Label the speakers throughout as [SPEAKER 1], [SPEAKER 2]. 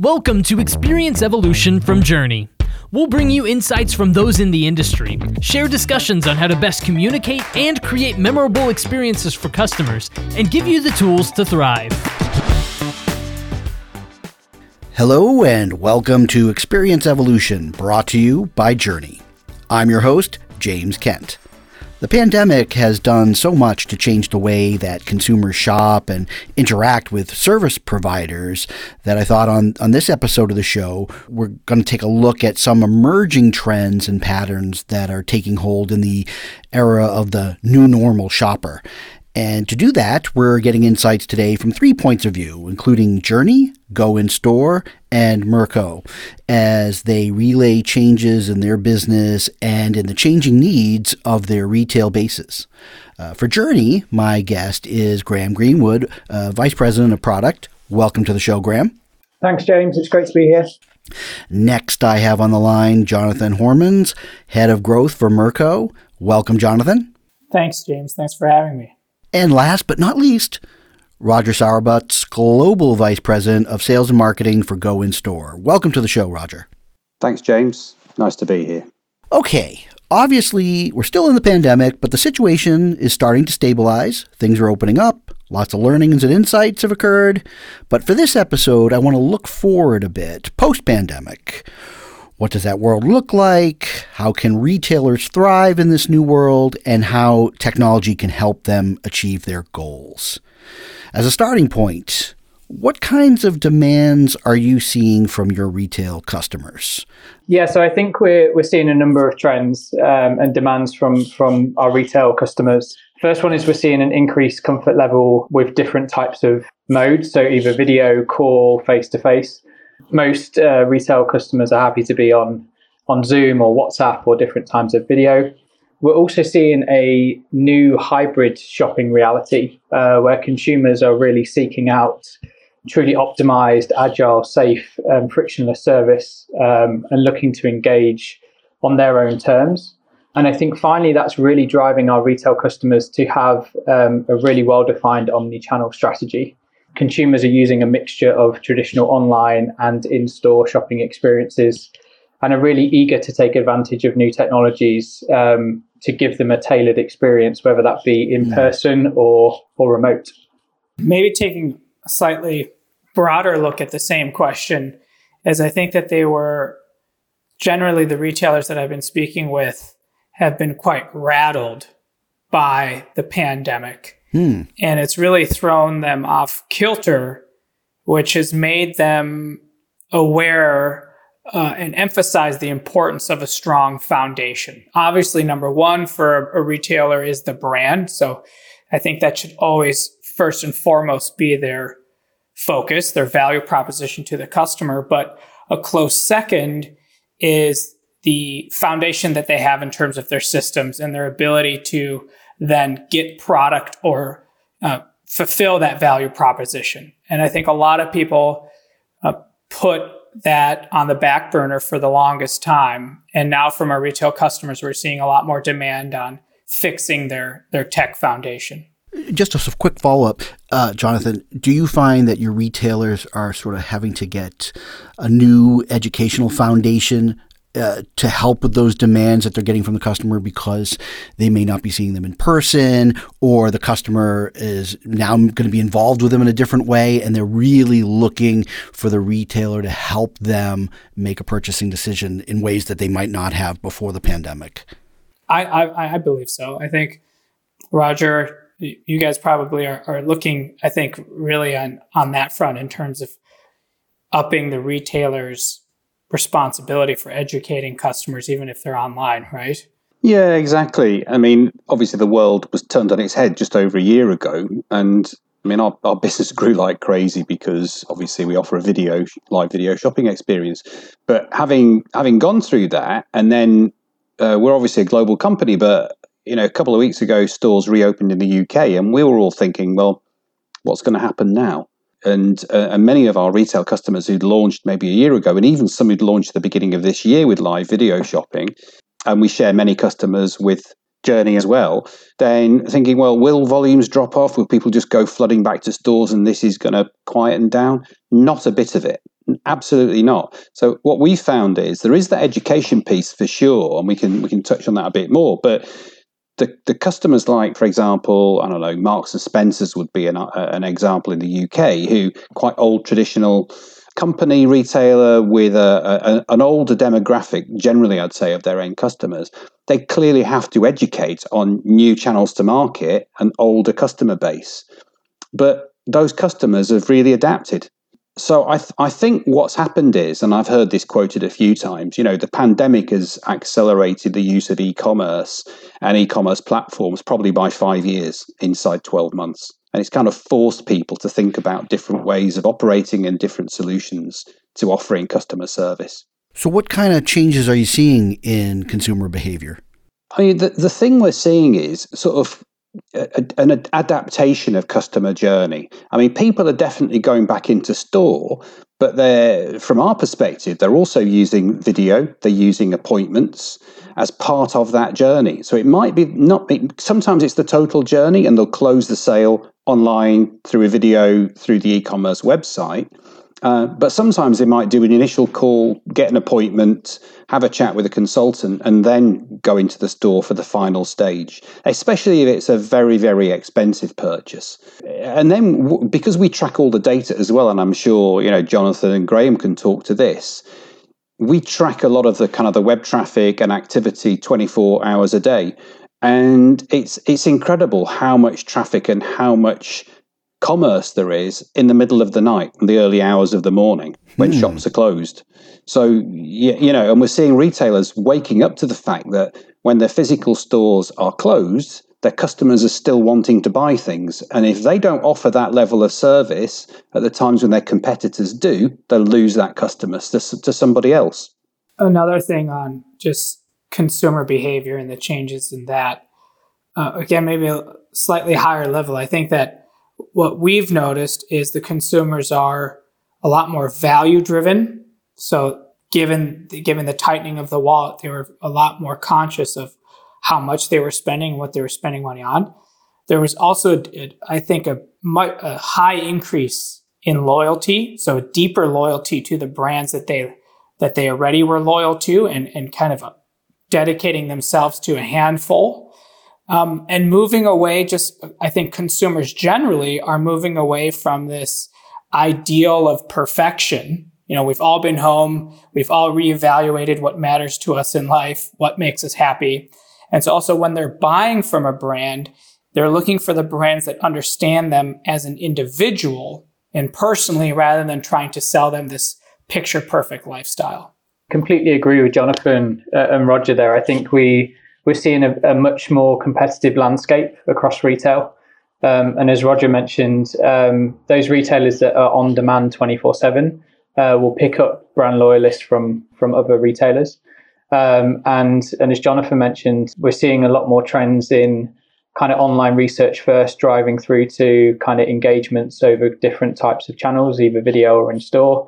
[SPEAKER 1] Welcome to Experience Evolution from JRNI. We'll bring you insights from those in the industry, share discussions on how to best communicate and create memorable experiences for customers, and give you the tools to thrive.
[SPEAKER 2] Hello, and welcome to Experience Evolution, brought to you by JRNI. I'm your host, James Kent. The pandemic has done so much to change the way that consumers shop and interact with service providers that I thought on, on this episode of the show, we're going to take a look at some emerging trends and patterns that are taking hold in the era of the new normal shopper. And to do that, we're getting insights today from three points of view, including JRNI, Go Instore, and Mercaux, as they relay changes in their business and in the changing needs of their retail bases. Uh, for JRNI, my guest is Graeme Greenwood, uh, Vice President of Product. Welcome to the show, Graeme.
[SPEAKER 3] Thanks, James. It's great to be here.
[SPEAKER 2] Next, I have on the line Jonathan Horemans, Head of Growth for Mercaux. Welcome, Jonathan.
[SPEAKER 4] Thanks, James. Thanks for having me.
[SPEAKER 2] And last but not least, Roger Sowerbutts, Global Vice President of Sales and Marketing for Go Instore. Welcome to the show, Roger.
[SPEAKER 5] Thanks, James. Nice to be here.
[SPEAKER 2] Okay, obviously, we're still in the pandemic, but the situation is starting to stabilize. Things are opening up. Lots of learnings and insights have occurred. But for this episode, I want to look forward a bit, post pandemic. What does that world look like? How can retailers thrive in this new world? And how technology can help them achieve their goals. As a starting point, what kinds of demands are you seeing from your retail customers?
[SPEAKER 3] Yeah, so I think we're, we're seeing a number of trends um, and demands from, from our retail customers. First one is we're seeing an increased comfort level with different types of modes, so either video, call, face to face most uh, retail customers are happy to be on on Zoom or WhatsApp or different times of video. We're also seeing a new hybrid shopping reality uh, where consumers are really seeking out truly optimized, agile, safe, um, frictionless service um, and looking to engage on their own terms. And I think finally, that's really driving our retail customers to have um, a really well defined omni channel strategy consumers are using a mixture of traditional online and in store shopping experiences and are really eager to take advantage of new technologies um, to give them a tailored experience, whether that be in person or, or remote.
[SPEAKER 4] Maybe taking a slightly broader look at the same question, as I think that they were generally the retailers that I've been speaking with have been quite rattled by the pandemic Hmm. And it's really thrown them off kilter, which has made them aware uh, and emphasize the importance of a strong foundation. Obviously, number one for a, a retailer is the brand. So I think that should always, first and foremost, be their focus, their value proposition to the customer. But a close second is the foundation that they have in terms of their systems and their ability to then get product or uh, fulfill that value proposition. And I think a lot of people uh, put that on the back burner for the longest time. And now from our retail customers, we're seeing a lot more demand on fixing their, their tech foundation.
[SPEAKER 2] Just a quick follow up, uh, Jonathan. Do you find that your retailers are sort of having to get a new educational foundation uh, to help with those demands that they're getting from the customer because they may not be seeing them in person or the customer is now going to be involved with them in a different way and they're really looking for the retailer to help them make a purchasing decision in ways that they might not have before the pandemic.
[SPEAKER 4] I, I, I believe so. I think Roger, you guys probably are, are looking, I think, really on, on that front in terms of upping the retailers' responsibility for educating customers, even if they're online, right?
[SPEAKER 5] Yeah, exactly. I mean, obviously, the world was turned on its head just over a year ago. And I mean, our, our business grew like crazy because obviously we offer a video, live video shopping experience. But having having gone through that, and then uh, we're obviously a global company, but you know, a couple of weeks ago, stores reopened in the UK, and we were all thinking, well, what's going to happen now? And uh, and many of our retail customers who'd launched maybe a year ago, and even some who'd launched at the beginning of this year with live video shopping, and we share many customers with JRNI as well. Then thinking, well, will volumes drop off? Will people just go flooding back to stores, and this is going to quieten down? Not a bit of it. Absolutely not. So what we found is there is the education piece for sure, and we can we can touch on that a bit more. But the, the customers like, for example, I don't know, Marks and Spencers would be an, uh, an example in the UK, who quite old traditional company retailer with a, a, an older demographic, generally, I'd say, of their end customers. They clearly have to educate on new channels to market an older customer base. But those customers have really adapted so I, th- I think what's happened is, and I've heard this quoted a few times, you know, the pandemic has accelerated the use of e-commerce and e-commerce platforms probably by five years inside 12 months. And it's kind of forced people to think about different ways of operating and different solutions to offering customer service.
[SPEAKER 2] So what kind of changes are you seeing in consumer behavior?
[SPEAKER 5] I mean, the, the thing we're seeing is sort of an adaptation of customer journey. I mean, people are definitely going back into store, but they're from our perspective, they're also using video, they're using appointments as part of that journey. So it might be not. Sometimes it's the total journey, and they'll close the sale online through a video through the e-commerce website. Uh, but sometimes they might do an initial call, get an appointment, have a chat with a consultant, and then go into the store for the final stage, especially if it's a very, very expensive purchase. And then w- because we track all the data as well, and I'm sure, you know, Jonathan and Graeme can talk to this, we track a lot of the kind of the web traffic and activity 24 hours a day. And it's it's incredible how much traffic and how much commerce there is in the middle of the night and the early hours of the morning when hmm. shops are closed. So, you know, and we're seeing retailers waking up to the fact that when their physical stores are closed, their customers are still wanting to buy things. And if they don't offer that level of service at the times when their competitors do, they'll lose that customer to, to somebody else.
[SPEAKER 4] Another thing on just consumer behavior and the changes in that, uh, again, maybe a slightly higher level. I think that what we've noticed is the consumers are a lot more value driven. So given the, given the tightening of the wallet, they were a lot more conscious of how much they were spending and what they were spending money on. There was also, I think, a, a high increase in loyalty, so deeper loyalty to the brands that they that they already were loyal to, and and kind of dedicating themselves to a handful um, and moving away, just I think consumers generally are moving away from this ideal of perfection. You know, we've all been home, we've all reevaluated what matters to us in life, what makes us happy. And so also when they're buying from a brand, they're looking for the brands that understand them as an individual and personally rather than trying to sell them this picture perfect lifestyle.
[SPEAKER 3] Completely agree with Jonathan uh, and Roger there. I think we we're seeing a, a much more competitive landscape across retail. Um, and as Roger mentioned, um, those retailers that are on demand 24 uh, 7 will pick up brand loyalists from, from other retailers. Um, and, and as Jonathan mentioned, we're seeing a lot more trends in kind of online research first, driving through to kind of engagements over different types of channels, either video or in store.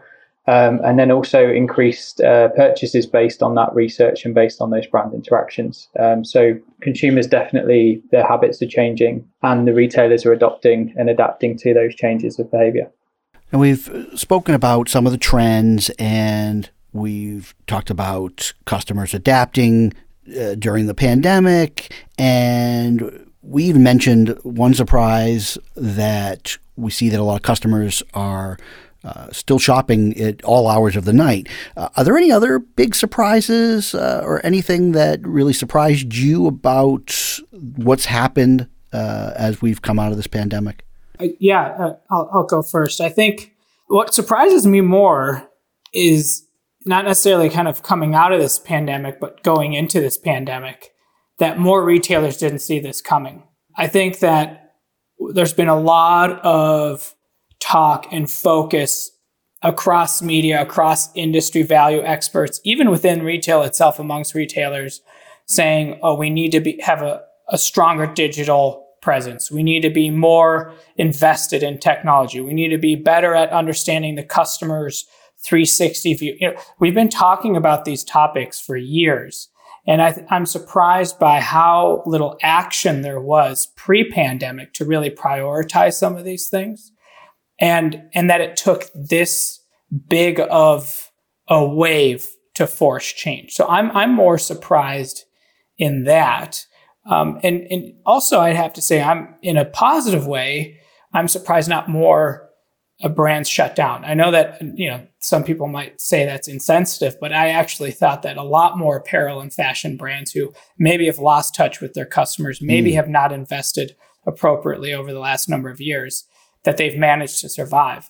[SPEAKER 3] Um, and then also increased uh, purchases based on that research and based on those brand interactions. Um, so consumers definitely their habits are changing, and the retailers are adopting and adapting to those changes of behavior.
[SPEAKER 2] And we've spoken about some of the trends, and we've talked about customers adapting uh, during the pandemic, and we even mentioned one surprise that we see that a lot of customers are uh, still shopping at all hours of the night. Uh, are there any other big surprises uh, or anything that really surprised you about what's happened uh, as we've come out of this pandemic?
[SPEAKER 4] Uh, yeah, I'll, I'll go first. I think what surprises me more is not necessarily kind of coming out of this pandemic, but going into this pandemic, that more retailers didn't see this coming. I think that there's been a lot of talk and focus across media, across industry value experts, even within retail itself, amongst retailers, saying, oh, we need to be, have a, a stronger digital presence. We need to be more invested in technology. We need to be better at understanding the customer's 360 view. You know, we've been talking about these topics for years. And I am surprised by how little action there was pre pandemic to really prioritize some of these things and and that it took this big of a wave to force change. So I'm I'm more surprised in that. Um, and and also I'd have to say I'm in a positive way. I'm surprised not more a brand's shut down. I know that you know some people might say that's insensitive, but I actually thought that a lot more apparel and fashion brands who maybe have lost touch with their customers, maybe mm. have not invested appropriately over the last number of years, that they've managed to survive.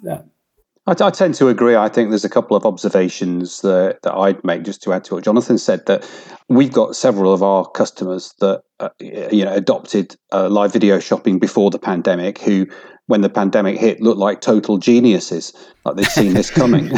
[SPEAKER 5] I, I, tend to agree. I think there's a couple of observations that, that I'd make just to add to what Jonathan said. That we've got several of our customers that uh, you know adopted uh, live video shopping before the pandemic, who when the pandemic hit looked like total geniuses, like they'd seen this coming.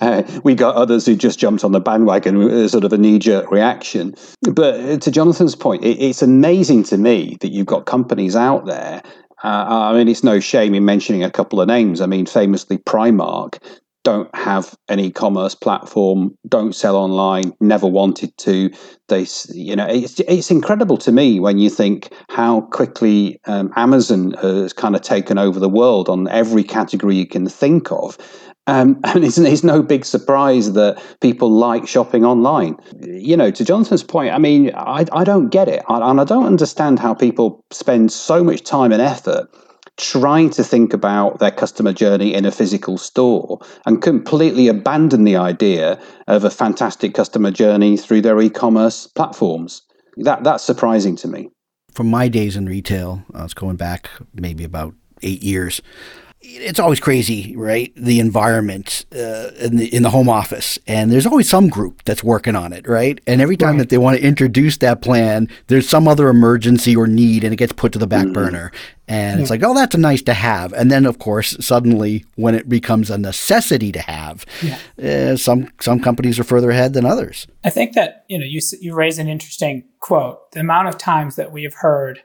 [SPEAKER 5] uh, we got others who just jumped on the bandwagon with sort of a knee jerk reaction. But to Jonathan's point, it, it's amazing to me that you've got companies out there uh, I mean, it's no shame in mentioning a couple of names. I mean, famously, Primark don't have an e-commerce platform, don't sell online, never wanted to. They, you know, it's it's incredible to me when you think how quickly um, Amazon has kind of taken over the world on every category you can think of. Um, and it's, it's no big surprise that people like shopping online. You know, to Jonathan's point, I mean, I, I don't get it. And I don't understand how people spend so much time and effort trying to think about their customer journey in a physical store and completely abandon the idea of a fantastic customer journey through their e-commerce platforms. That that's surprising to me.
[SPEAKER 2] From my days in retail, I was going back maybe about eight years it's always crazy, right? The environment uh, in the in the home office, and there's always some group that's working on it, right? And every time right. that they want to introduce that plan, there's some other emergency or need, and it gets put to the back mm-hmm. burner. And yeah. it's like, oh, that's a nice to have. And then, of course, suddenly when it becomes a necessity to have, yeah. uh, some some companies are further ahead than others.
[SPEAKER 4] I think that you know you you raise an interesting quote. The amount of times that we have heard,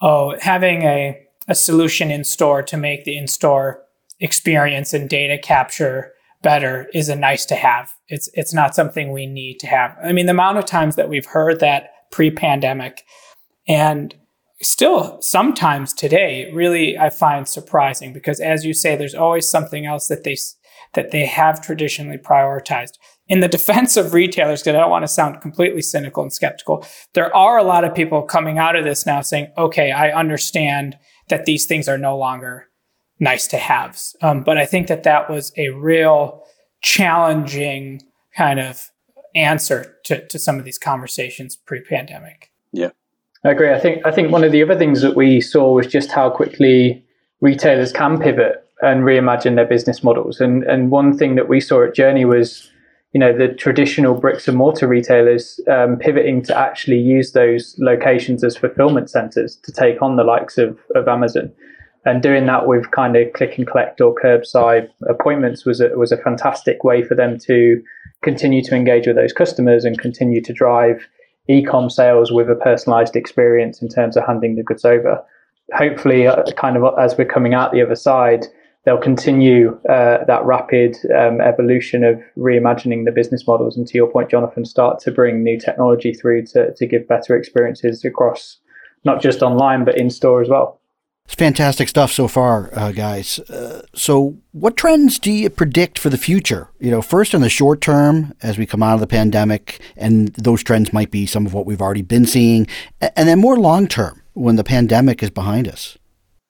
[SPEAKER 4] oh, having a a solution in store to make the in store experience and data capture better is a nice to have. It's it's not something we need to have. I mean, the amount of times that we've heard that pre-pandemic and still sometimes today really I find surprising because as you say there's always something else that they that they have traditionally prioritized. In the defense of retailers, because I don't want to sound completely cynical and skeptical, there are a lot of people coming out of this now saying, okay, I understand that these things are no longer nice to haves. Um, but I think that that was a real challenging kind of answer to, to some of these conversations pre-pandemic.
[SPEAKER 5] Yeah,
[SPEAKER 3] I agree. I think I think one of the other things that we saw was just how quickly retailers can pivot and reimagine their business models. And and one thing that we saw at JRNI was you know the traditional bricks and mortar retailers um, pivoting to actually use those locations as fulfillment centers to take on the likes of, of Amazon. And doing that with kind of click and collect or curbside appointments was a, was a fantastic way for them to continue to engage with those customers and continue to drive e-com sales with a personalized experience in terms of handing the goods over. Hopefully uh, kind of as we're coming out the other side they'll continue uh, that rapid um, evolution of reimagining the business models. And to your point, Jonathan, start to bring new technology through to, to give better experiences across not just online, but in store as well.
[SPEAKER 2] It's fantastic stuff so far, uh, guys. Uh, so, what trends do you predict for the future? You know, first in the short term, as we come out of the pandemic, and those trends might be some of what we've already been seeing, and then more long term when the pandemic is behind us.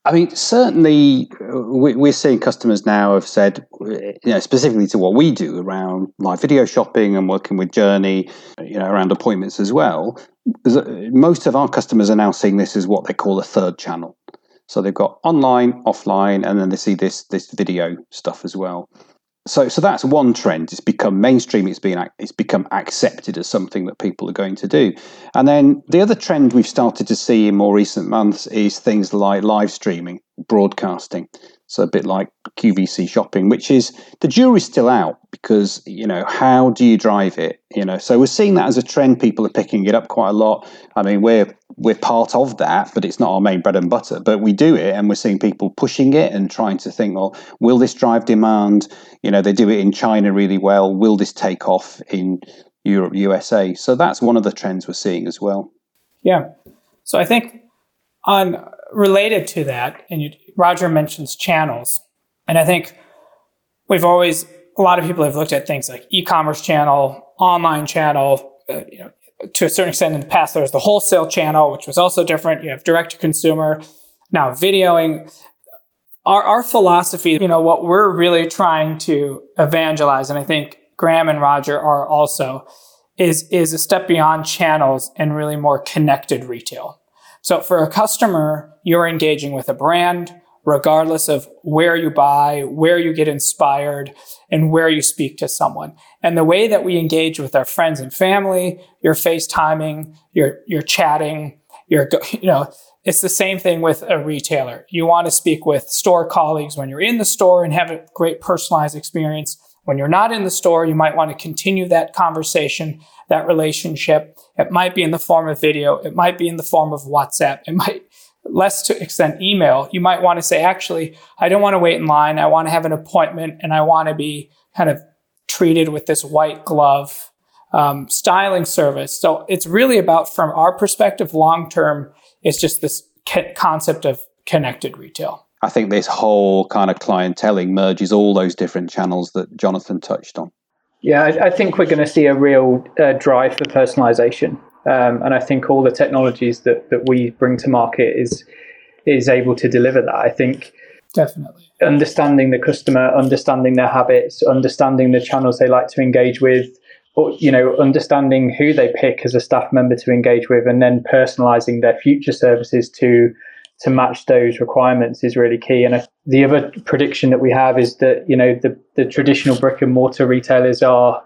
[SPEAKER 5] I mean, certainly uh, we're seeing customers now have said, you know, specifically to what we do around live video shopping and working with JRNI, you know, around appointments as well. Most of our customers are now seeing this as what they call a third channel. So they've got online, offline, and then they see this this video stuff as well so so that's one trend. It's become mainstream. It's been it's become accepted as something that people are going to do. And then the other trend we've started to see in more recent months is things like live streaming broadcasting so a bit like QVC shopping, which is the jury's still out because you know how do you drive it? You know, so we're seeing that as a trend. People are picking it up quite a lot. I mean, we're we're part of that, but it's not our main bread and butter. But we do it, and we're seeing people pushing it and trying to think, well, will this drive demand? You know, they do it in China really well. Will this take off in Europe, USA? So that's one of the trends we're seeing as well.
[SPEAKER 4] Yeah. So I think on related to that, and you, Roger mentions channels. And I think we've always, a lot of people have looked at things like e-commerce channel, online channel, uh, you know, to a certain extent in the past, there was the wholesale channel, which was also different. You have direct to consumer, now videoing. Our, our philosophy, you know, what we're really trying to evangelize, and I think Graeme and Roger are also, is, is a step beyond channels and really more connected retail. So for a customer, you're engaging with a brand, regardless of where you buy, where you get inspired, and where you speak to someone. And the way that we engage with our friends and family, you're FaceTiming, you're, you're chatting, you're, you know, it's the same thing with a retailer. You want to speak with store colleagues when you're in the store and have a great personalized experience. When you're not in the store, you might want to continue that conversation, that relationship. It might be in the form of video. It might be in the form of WhatsApp. It might, less to extent email. You might want to say, actually, I don't want to wait in line. I want to have an appointment and I want to be kind of treated with this white glove um, styling service. So it's really about, from our perspective, long term, it's just this concept of connected retail.
[SPEAKER 5] I think this whole kind of clienteling merges all those different channels that Jonathan touched on.
[SPEAKER 3] Yeah, I, I think we're going to see a real uh, drive for personalization, um, and I think all the technologies that that we bring to market is is able to deliver that. I think
[SPEAKER 4] definitely
[SPEAKER 3] understanding the customer, understanding their habits, understanding the channels they like to engage with, or you know, understanding who they pick as a staff member to engage with, and then personalizing their future services to to match those requirements is really key. And the other prediction that we have is that you know the the traditional brick and mortar retailers are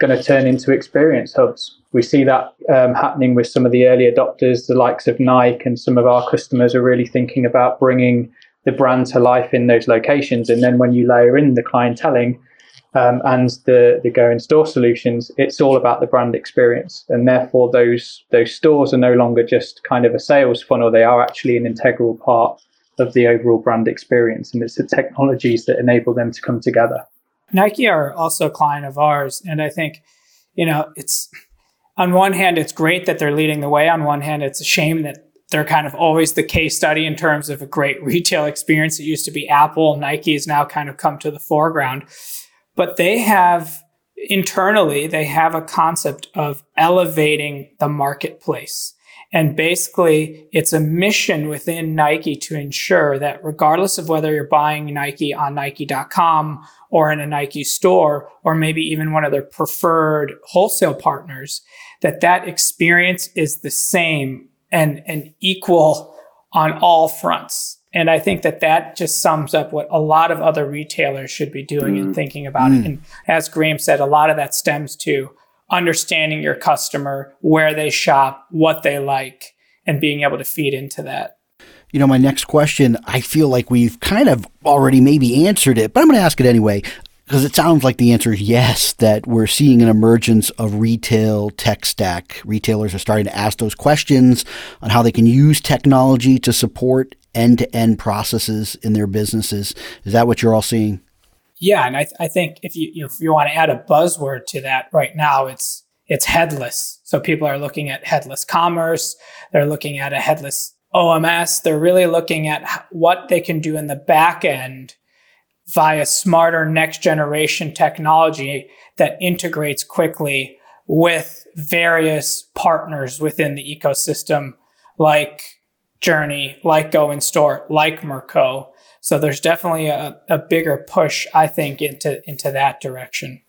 [SPEAKER 3] going to turn into experience hubs. We see that um, happening with some of the early adopters, the likes of Nike, and some of our customers are really thinking about bringing the brand to life in those locations. And then when you layer in the clienteling, um, and the the Go Instore solutions, it's all about the brand experience, and therefore those those stores are no longer just kind of a sales funnel; they are actually an integral part of the overall brand experience, and it's the technologies that enable them to come together.
[SPEAKER 4] Nike are also a client of ours, and I think you know it's on one hand it's great that they're leading the way. On one hand, it's a shame that they're kind of always the case study in terms of a great retail experience. It used to be Apple, Nike has now kind of come to the foreground but they have internally, they have a concept of elevating the marketplace. And basically, it's a mission within Nike to ensure that regardless of whether you're buying Nike on Nike.com or in a Nike store, or maybe even one of their preferred wholesale partners, that that experience is the same and, and equal on all fronts. And I think that that just sums up what a lot of other retailers should be doing mm. and thinking about mm. it. And as Graeme said, a lot of that stems to understanding your customer, where they shop, what they like, and being able to feed into that.
[SPEAKER 2] You know, my next question, I feel like we've kind of already maybe answered it, but I'm going to ask it anyway because it sounds like the answer is yes, that we're seeing an emergence of retail tech stack. Retailers are starting to ask those questions on how they can use technology to support end to end processes in their businesses. Is that what you're all seeing?
[SPEAKER 4] Yeah, and I, th- I think if you if you want to add a buzzword to that right now, it's it's headless. So people are looking at headless commerce. They're looking at a headless OMS. They're really looking at what they can do in the back end via smarter next generation technology that integrates quickly with various partners within the ecosystem, like JRNI, like Go Instore, like Mercaux. So there's definitely a, a bigger push, I think, into into that direction.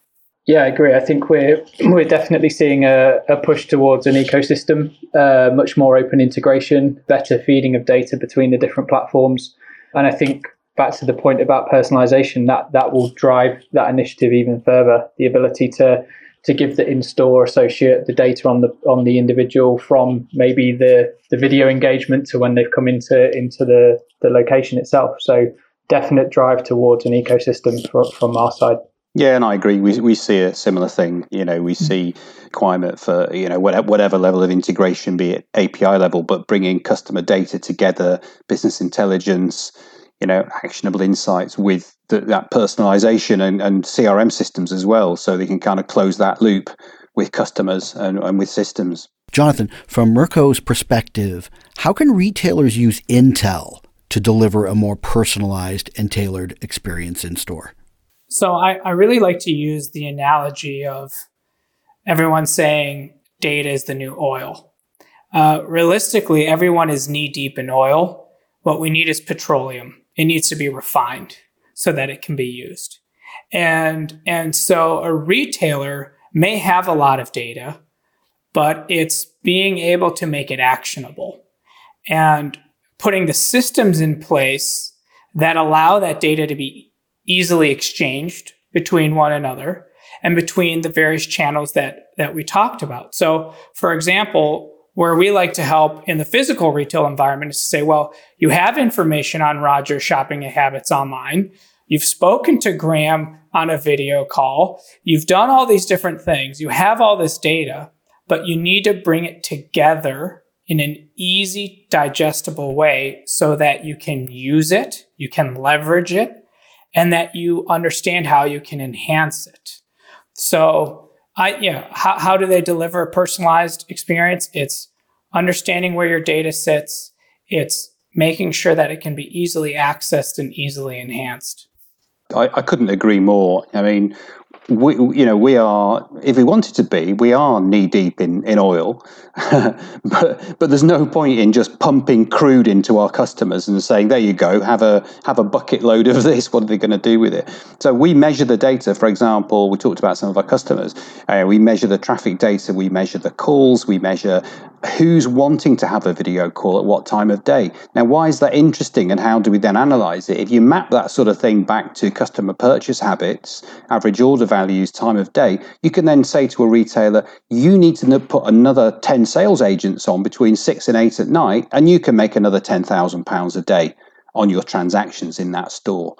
[SPEAKER 3] Yeah, I agree. I think we're we're definitely seeing a, a push towards an ecosystem, uh, much more open integration, better feeding of data between the different platforms, and I think back to the point about personalization, that that will drive that initiative even further. The ability to to give the in-store associate the data on the on the individual from maybe the the video engagement to when they've come into into the the location itself. So definite drive towards an ecosystem from, from our side.
[SPEAKER 5] Yeah, and I agree. We we see a similar thing. You know, we mm-hmm. see requirement for you know whatever level of integration, be it API level, but bringing customer data together, business intelligence, you know, actionable insights with the, that personalization and, and CRM systems as well, so they can kind of close that loop with customers and, and with systems.
[SPEAKER 2] Jonathan, from Mercaux's perspective, how can retailers use Intel to deliver a more personalized and tailored experience in store?
[SPEAKER 4] So I, I really like to use the analogy of everyone saying data is the new oil. Uh, realistically, everyone is knee deep in oil. What we need is petroleum. It needs to be refined so that it can be used. And, and so a retailer may have a lot of data, but it's being able to make it actionable and putting the systems in place that allow that data to be easily exchanged between one another and between the various channels that, that we talked about. So, for example, where we like to help in the physical retail environment is to say, well, you have information on Roger's shopping habits online. You've spoken to Graeme on a video call. You've done all these different things. You have all this data, but you need to bring it together in an easy, digestible way so that you can use it, you can leverage it, and that you understand how you can enhance it. So, I yeah, how, how do they deliver a personalized experience? It's understanding where your data sits. It's making sure that it can be easily accessed and easily enhanced.
[SPEAKER 5] I, I couldn't agree more. I mean, we, you know, we are, if we wanted to be, we are knee deep in, in oil, but, but there's no point in just pumping crude into our customers and saying, there you go, have a, have a bucket load of this. What are they going to do with it? So we measure the data. For example, we talked about some of our customers. Uh, we measure the traffic data. We measure the calls. We measure who's wanting to have a video call at what time of day. Now, why is that interesting and how do we then analyze it? If you map that sort of thing back to customer purchase habits, average order values, time of day, you can then say to a retailer, you need to put another 10 sales agents on between six and eight at night, and you can make another £10,000 a day on your transactions in that store.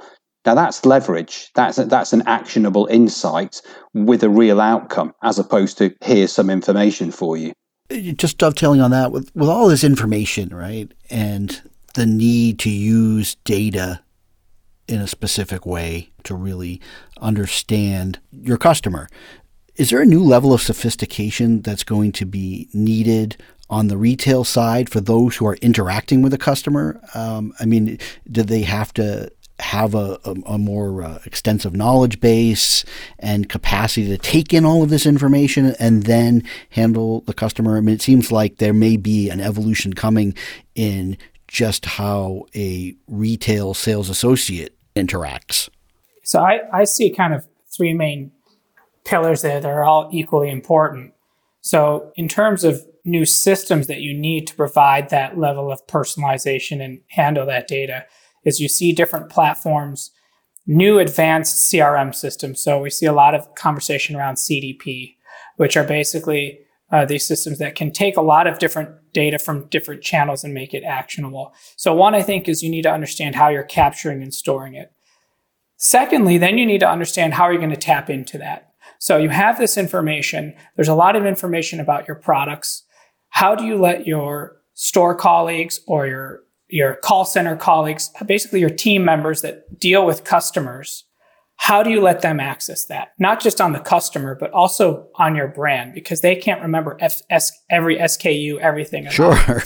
[SPEAKER 5] Now that's leverage. That's a, that's an actionable insight with a real outcome, as opposed to here's some information for you uh,
[SPEAKER 2] just dovetailing on that with with all this information, right, and the need to use data in a specific way to really understand your customer. Is there a new level of sophistication that's going to be needed on the retail side for those who are interacting with the customer? Um, I mean, do they have to have a, a, a more uh, extensive knowledge base and capacity to take in all of this information and then handle the customer. I mean, it seems like there may be an evolution coming in just how a retail sales associate interacts.
[SPEAKER 4] So I, I see kind of three main pillars there that are all equally important. So, in terms of new systems that you need to provide that level of personalization and handle that data, is you see different platforms, new advanced CRM systems. So we see a lot of conversation around CDP, which are basically uh, these systems that can take a lot of different data from different channels and make it actionable. So one, I think, is you need to understand how you're capturing and storing it. Secondly, then you need to understand how are you're going to tap into that. So you have this information. There's a lot of information about your products. How do you let your store colleagues or your your call center colleagues, basically your team members that deal with customers, how do you let them access that? Not just on the customer, but also on your brand because they can't remember F- S- every SKU, everything.
[SPEAKER 2] Sure.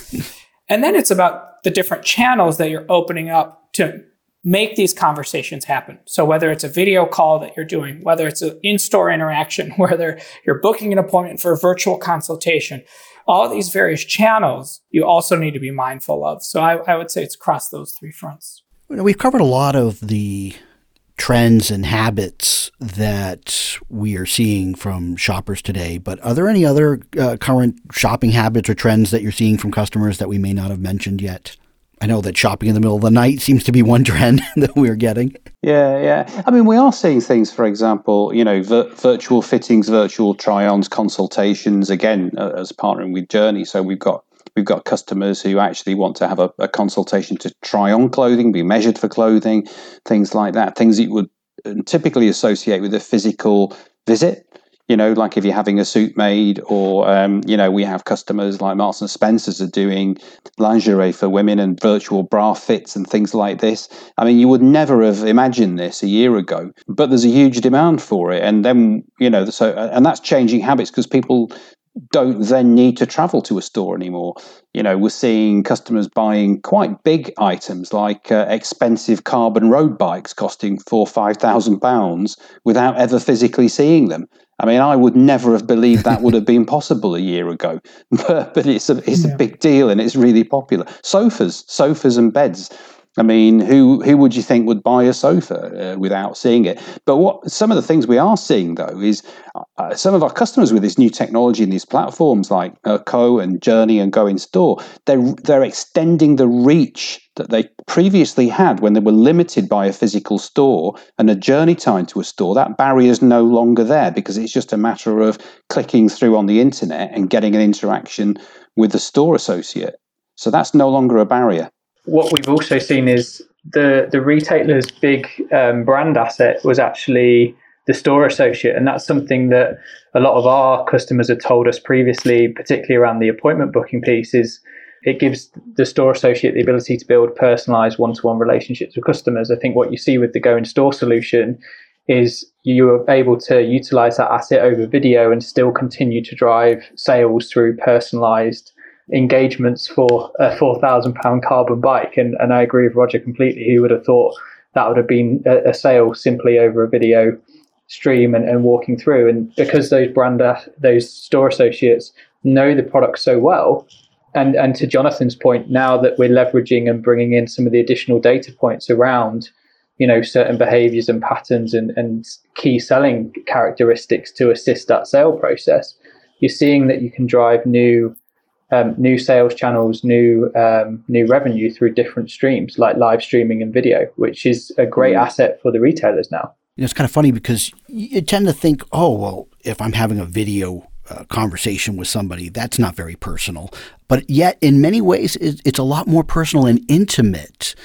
[SPEAKER 4] and then it's about the different channels that you're opening up to make these conversations happen. So whether it's a video call that you're doing, whether it's an in-store interaction, whether you're booking an appointment for a virtual consultation, all these various channels you also need to be mindful of. So I, I would say it's across those three fronts.
[SPEAKER 2] We've covered a lot of the trends and habits that we are seeing from shoppers today, but are there any other uh, current shopping habits or trends that you're seeing from customers that we may not have mentioned yet? I know that shopping in the middle of the night seems to be one trend that we're getting.
[SPEAKER 5] Yeah, yeah. I mean, we are seeing things, for example, you know, vir- virtual fittings, virtual try-ons, consultations. Again, uh, as partnering with JRNI, so we've got we've got customers who actually want to have a, a consultation to try on clothing, be measured for clothing, things like that. Things that you would uh, typically associate with a physical visit you know, like if you're having a suit made, or um, you know, we have customers like Marks and Spencers are doing lingerie for women and virtual bra fits and things like this. I mean, you would never have imagined this a year ago, but there's a huge demand for it, and then you know, so and that's changing habits because people don't then need to travel to a store anymore. You know, we're seeing customers buying quite big items like uh, expensive carbon road bikes costing four, five thousand pounds without ever physically seeing them. I mean, I would never have believed that would have been possible a year ago, but, but it's a it's yeah. a big deal and it's really popular. Sofas, sofas and beds I mean, who who would you think would buy a sofa uh, without seeing it? But what some of the things we are seeing though is uh, some of our customers with this new technology and these platforms like uh, Co and JRNI and Go Instore, they're they're extending the reach that they previously had when they were limited by a physical store and a journey time to a store. That barrier is no longer there because it's just a matter of clicking through on the internet and getting an interaction with the store associate. So that's no longer a barrier
[SPEAKER 3] what we've also seen is the the retailer's big um, brand asset was actually the store associate, and that's something that a lot of our customers have told us previously, particularly around the appointment booking piece. Is it gives the store associate the ability to build personalized one-to-one relationships with customers. I think what you see with the Go Instore solution is you are able to utilize that asset over video and still continue to drive sales through personalized engagements for a four thousand pound carbon bike, and and I agree with Roger completely. He would have thought that would have been a, a sale simply over a video stream and, and walking through. And because those brand uh, those store associates know the product so well, and and to Jonathan's point, now that we're leveraging and bringing in some of the additional data points around you know certain behaviors and patterns and, and key selling characteristics to assist that sale process you're seeing that you can drive new um, new sales channels, new um, new revenue through different streams like live streaming and video, which is a great mm-hmm. asset for the retailers now.
[SPEAKER 2] You know, it's kind of funny because you tend to think, oh well, if I'm having a video uh, conversation with somebody, that's not very personal. But yet, in many ways, it's a lot more personal and intimate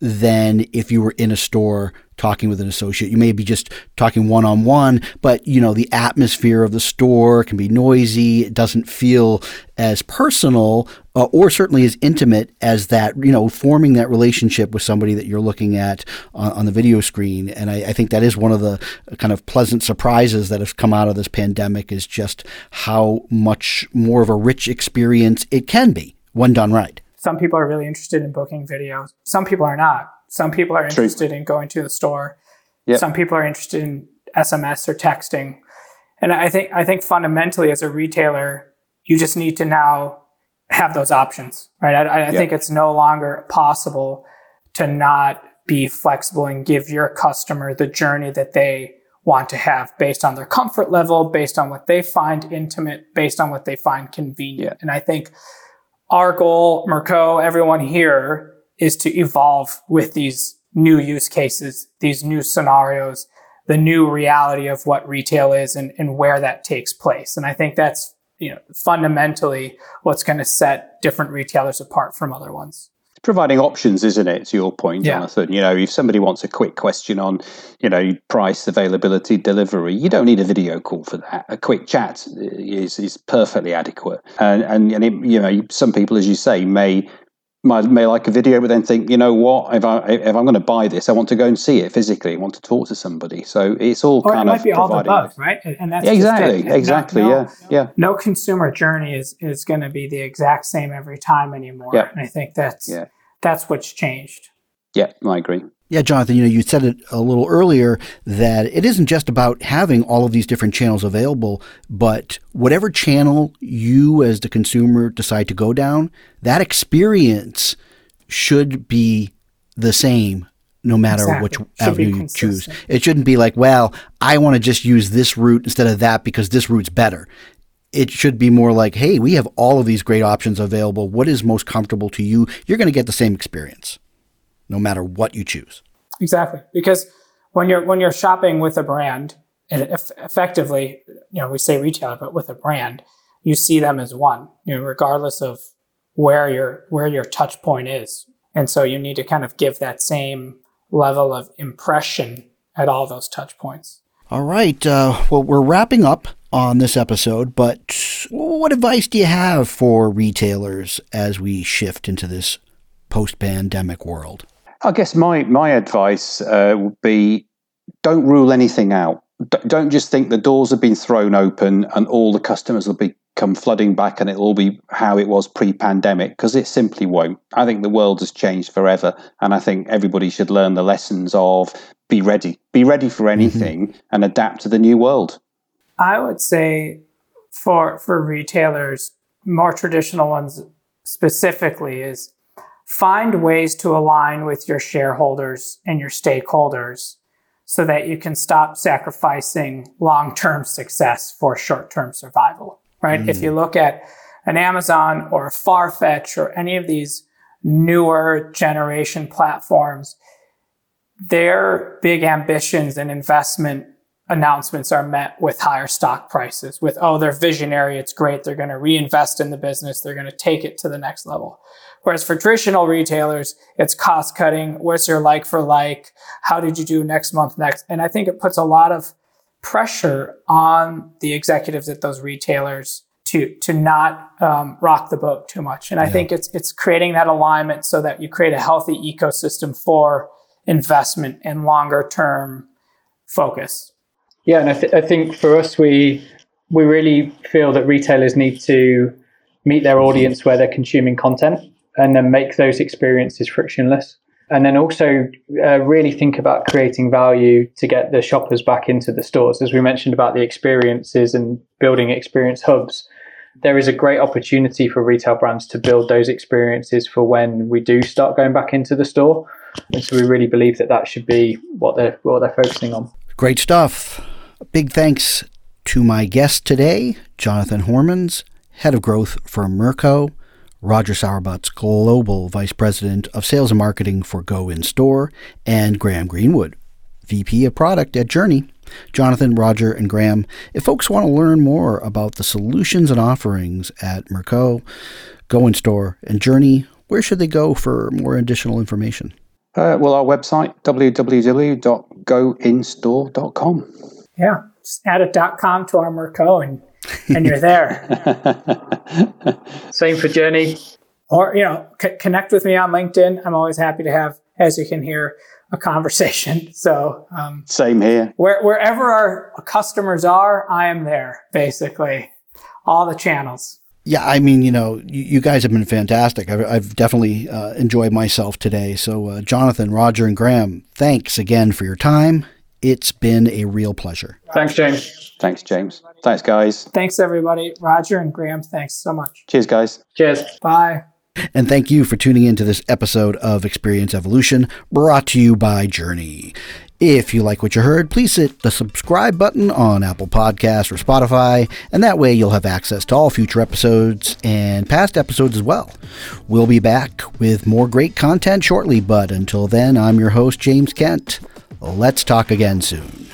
[SPEAKER 2] than if you were in a store talking with an associate. You may be just talking one on one, but you know, the atmosphere of the store can be noisy. It doesn't feel as personal uh, or certainly as intimate as that, you know, forming that relationship with somebody that you're looking at on, on the video screen. And I, I, think that is one of the kind of pleasant surprises that have come out of this pandemic is just how much more of a rich experience it can be when done right.
[SPEAKER 4] Some people are really interested in booking videos. Some people are not some people are interested True. in going to the store. Yep. Some people are interested in SMS or texting. And I think I think fundamentally as a retailer, you just need to now have those options, right? I, I yep. think it's no longer possible to not be flexible and give your customer the journey that they want to have based on their comfort level, based on what they find intimate, based on what they find convenient. And I think our goal, Mercaux, everyone here is to evolve with these new use cases, these new scenarios, the new reality of what retail is and, and where that takes place. And I think that's you know fundamentally what's going to set different retailers apart from other ones
[SPEAKER 5] providing options, isn't it? To your point, yeah. Jonathan. You know, if somebody wants a quick question on, you know, price, availability, delivery, you don't need a video call for that. A quick chat is is perfectly adequate. And and, and it, you know, some people, as you say, may might, may like a video, but then think, you know what? If I if I'm going to buy this, I want to go and see it physically. I want to talk to somebody. So it's all
[SPEAKER 4] or
[SPEAKER 5] kind
[SPEAKER 4] it might of be all the above, right?
[SPEAKER 5] And that's exactly, exactly, no, yeah, no, yeah.
[SPEAKER 4] No consumer journey is is going to be the exact same every time anymore. Yeah. and I think that's yeah. that's what's changed.
[SPEAKER 5] Yeah, I agree.
[SPEAKER 2] Yeah, Jonathan, you know, you said it a little earlier that it isn't just about having all of these different channels available, but whatever channel you as the consumer decide to go down, that experience should be the same no matter exactly. which avenue you choose. It shouldn't be like, well, I want to just use this route instead of that because this route's better. It should be more like, hey, we have all of these great options available. What is most comfortable to you? You're going to get the same experience no matter what you choose.
[SPEAKER 4] Exactly, because when you're when you're shopping with a brand, and effectively, you know, we say retailer, but with a brand, you see them as one, you know, regardless of where your where your touch point is, and so you need to kind of give that same level of impression at all those touch points.
[SPEAKER 2] All right. Uh, well, we're wrapping up on this episode, but what advice do you have for retailers as we shift into this post pandemic world?
[SPEAKER 5] I guess my my advice uh, would be don't rule anything out. D- don't just think the doors have been thrown open and all the customers will be come flooding back and it'll all be how it was pre pandemic because it simply won't. I think the world has changed forever. And I think everybody should learn the lessons of be ready, be ready for mm-hmm. anything mm-hmm. and adapt to the new world.
[SPEAKER 4] I would say for, for retailers, more traditional ones specifically, is find ways to align with your shareholders and your stakeholders so that you can stop sacrificing long-term success for short-term survival, right? Mm. If you look at an Amazon or a Farfetch or any of these newer generation platforms, their big ambitions and investment announcements are met with higher stock prices, with, oh, they're visionary, it's great, they're going to reinvest in the business, they're going to take it to the next level. Whereas for traditional retailers, it's cost cutting. What's your like for like? How did you do next month next? And I think it puts a lot of pressure on the executives at those retailers to to not um, rock the boat too much. And I yeah. think it's it's creating that alignment so that you create a healthy ecosystem for investment and longer term focus.
[SPEAKER 3] Yeah, and I, th- I think for us, we we really feel that retailers need to meet their audience where they're consuming content and then make those experiences frictionless. And then also uh, really think about creating value to get the shoppers back into the stores. As we mentioned about the experiences and building experience hubs, there is a great opportunity for retail brands to build those experiences for when we do start going back into the store. And so we really believe that that should be what they're what they're focusing on.
[SPEAKER 2] Great stuff. Big thanks to my guest today, Jonathan Horemans, head of growth for Mercaux. Roger Sowerbutts, Global Vice President of Sales and Marketing for Go Instore, and Graeme Greenwood, VP of Product at JRNI. Jonathan, Roger, and Graeme, if folks want to learn more about the solutions and offerings at Mercaux, Go Instore, and JRNI, where should they go for more additional information?
[SPEAKER 5] Uh, well, our website, www.goinstore.com.
[SPEAKER 4] Yeah, just add a .com to our Mercaux and and you're there.
[SPEAKER 3] Same for JRNI.
[SPEAKER 4] Or, you know, c- connect with me on LinkedIn. I'm always happy to have, as you can hear, a conversation. So,
[SPEAKER 5] um, same here.
[SPEAKER 4] Where, wherever our customers are, I am there, basically. All the channels.
[SPEAKER 2] Yeah, I mean, you know, you, you guys have been fantastic. I've, I've definitely uh, enjoyed myself today. So, uh, Jonathan, Roger, and Graeme, thanks again for your time. It's been a real pleasure.
[SPEAKER 3] Thanks, James.
[SPEAKER 5] Thanks, James. Thanks, guys.
[SPEAKER 4] Thanks, everybody. Roger and Graeme, thanks so much.
[SPEAKER 5] Cheers, guys.
[SPEAKER 3] Cheers.
[SPEAKER 4] Bye.
[SPEAKER 2] And thank you for tuning into this episode of Experience Evolution brought to you by JRNI. If you like what you heard, please hit the subscribe button on Apple Podcasts or Spotify, and that way you'll have access to all future episodes and past episodes as well. We'll be back with more great content shortly, but until then, I'm your host, James Kent. Let's talk again soon.